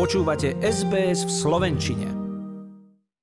Počúvate SBS v Slovenčine.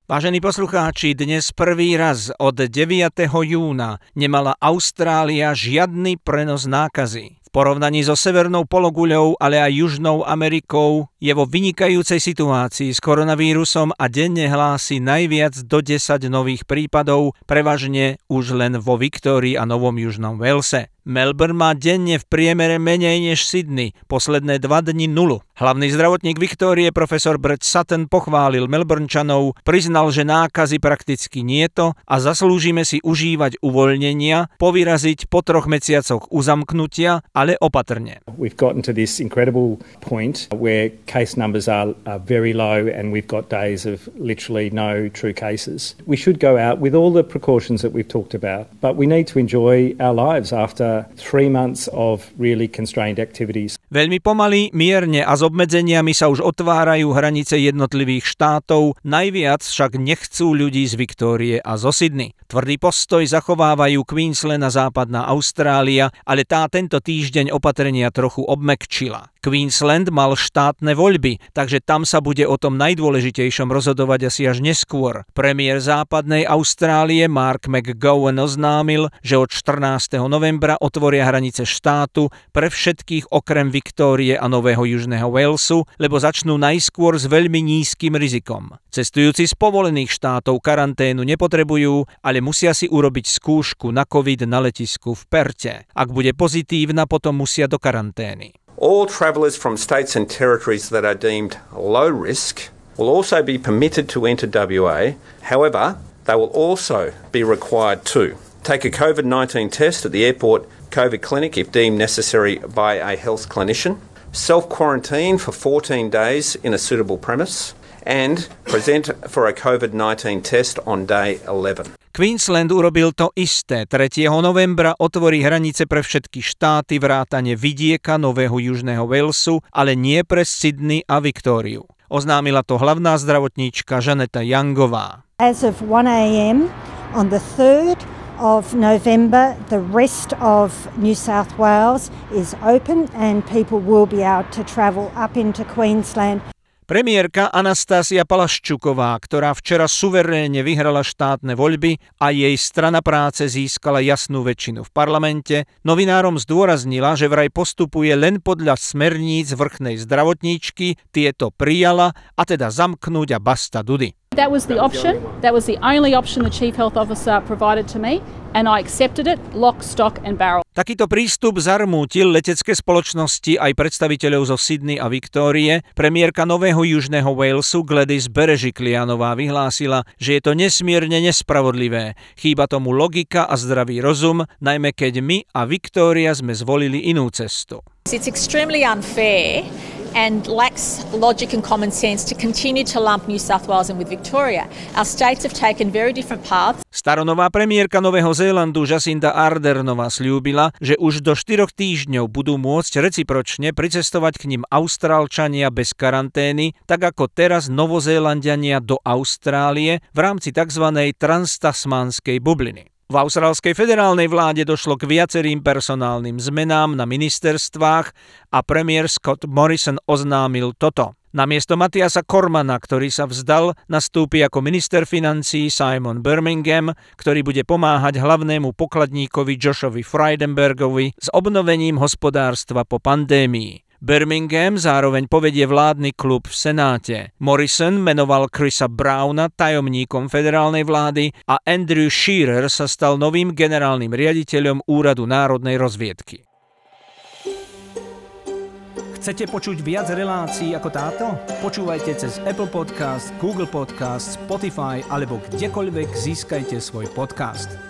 Vážení poslucháči, dnes prvý raz od 9. júna nemala Austrália žiadny prenos nákazy. V porovnaní so severnou pologuľou, ale aj južnou Amerikou je vo vynikajúcej situácii s koronavírusom a denne hlási najviac do 10 nových prípadov, prevažne už len vo Viktórii a Novom Južnom Walese. Melbourne má denne v priemere menej než Sydney, posledné dva dni nulu. Hlavný zdravotník Viktórie profesor Brett Sutton pochválil Melbournečanov, priznal, že nákazy prakticky nie to a zaslúžime si užívať uvoľnenia, povyraziť po troch mesiacoch uzamknutia, ale opatrne. We've gotten to this incredible point where case numbers are, are very low and we've got days of literally no true cases. We should go out with all the precautions that we've talked about, but we need to enjoy our lives after three months of really constrained activities. Veľmi pomaly, mierne a s obmedzeniami sa už otvárajú hranice jednotlivých štátov, najviac však nechcú ľudí z Viktórie a zo Sydney. Tvrdý postoj zachovávajú Queensland a západná Austrália, ale tá tento týždeň opatrenia trochu obmekčila. Queensland mal štátne voľby, takže tam sa bude o tom najdôležitejšom rozhodovať asi až neskôr. Premiér západnej Austrálie Mark McGowan oznámil, že od 14. novembra otvoria hranice štátu pre všetkých okrem Viktórie a Nového Južného Walesu, lebo začnú najskôr s veľmi nízkym rizikom. Cestujúci z povolených štátov karanténu nepotrebujú, ale musia si urobiť skúšku na COVID na letisku v Perte. Ak bude pozitívna, potom musia do karantény. All travellers from states and territories that are deemed low risk will also be permitted to enter WA. However, they will also be required to take a COVID 19 test at the airport COVID clinic if deemed necessary by a health clinician, self quarantine for 14 days in a suitable premise, and present for a COVID 19 test on day 11. Queensland urobil to isté. 3. novembra otvorí hranice pre všetky štáty vrátane vidieka Nového Južného Walesu, ale nie pre Sydney a Viktóriu. Oznámila to hlavná zdravotníčka Žaneta Youngová. As of 1 a.m. on the 3rd of November, the rest of New South Wales is open and people will be able to travel up into Queensland. Premiérka Anastásia Palaščuková, ktorá včera suverénne vyhrala štátne voľby a jej strana práce získala jasnú väčšinu v parlamente, novinárom zdôraznila, že vraj postupuje len podľa smerníc vrchnej zdravotníčky, tieto prijala a teda zamknúť a basta dudy. That was the option. That was the only option the Chief Health Officer provided to me, and I accepted it lock, stock and barrel. Takýto prístup zarmútil letecké spoločnosti aj predstaviteľov zo Sydney a Viktórie. Premiérka Nového Južného Walesu Gladys Berežiklianová vyhlásila, že je to nesmierne nespravodlivé. Chýba tomu logika a zdravý rozum, najmä keď my a Viktória sme zvolili inú cestu. It's extremely unfair and lacks logic and common sense to continue to lump New South Wales in with Victoria. Our states have taken very different paths. Staronová premiérka Nového Zélandu Jacinda Ardernová slúbila, že už do 4 týždňov budú môcť recipročne pricestovať k ním Austrálčania bez karantény, tak ako teraz Novozélandiania do Austrálie v rámci tzv. transtasmanskej bubliny. V austrálskej federálnej vláde došlo k viacerým personálnym zmenám na ministerstvách a premiér Scott Morrison oznámil toto. Namiesto Matiasa Kormana, ktorý sa vzdal, nastúpi ako minister financí Simon Birmingham, ktorý bude pomáhať hlavnému pokladníkovi Joshovi Frydenbergovi s obnovením hospodárstva po pandémii. Birmingham zároveň povedie vládny klub v Senáte. Morrison menoval Chrisa Browna tajomníkom federálnej vlády a Andrew Shearer sa stal novým generálnym riaditeľom Úradu národnej rozviedky. Chcete počuť viac relácií ako táto? Počúvajte cez Apple Podcast, Google Podcast, Spotify alebo kdekoľvek získajte svoj podcast.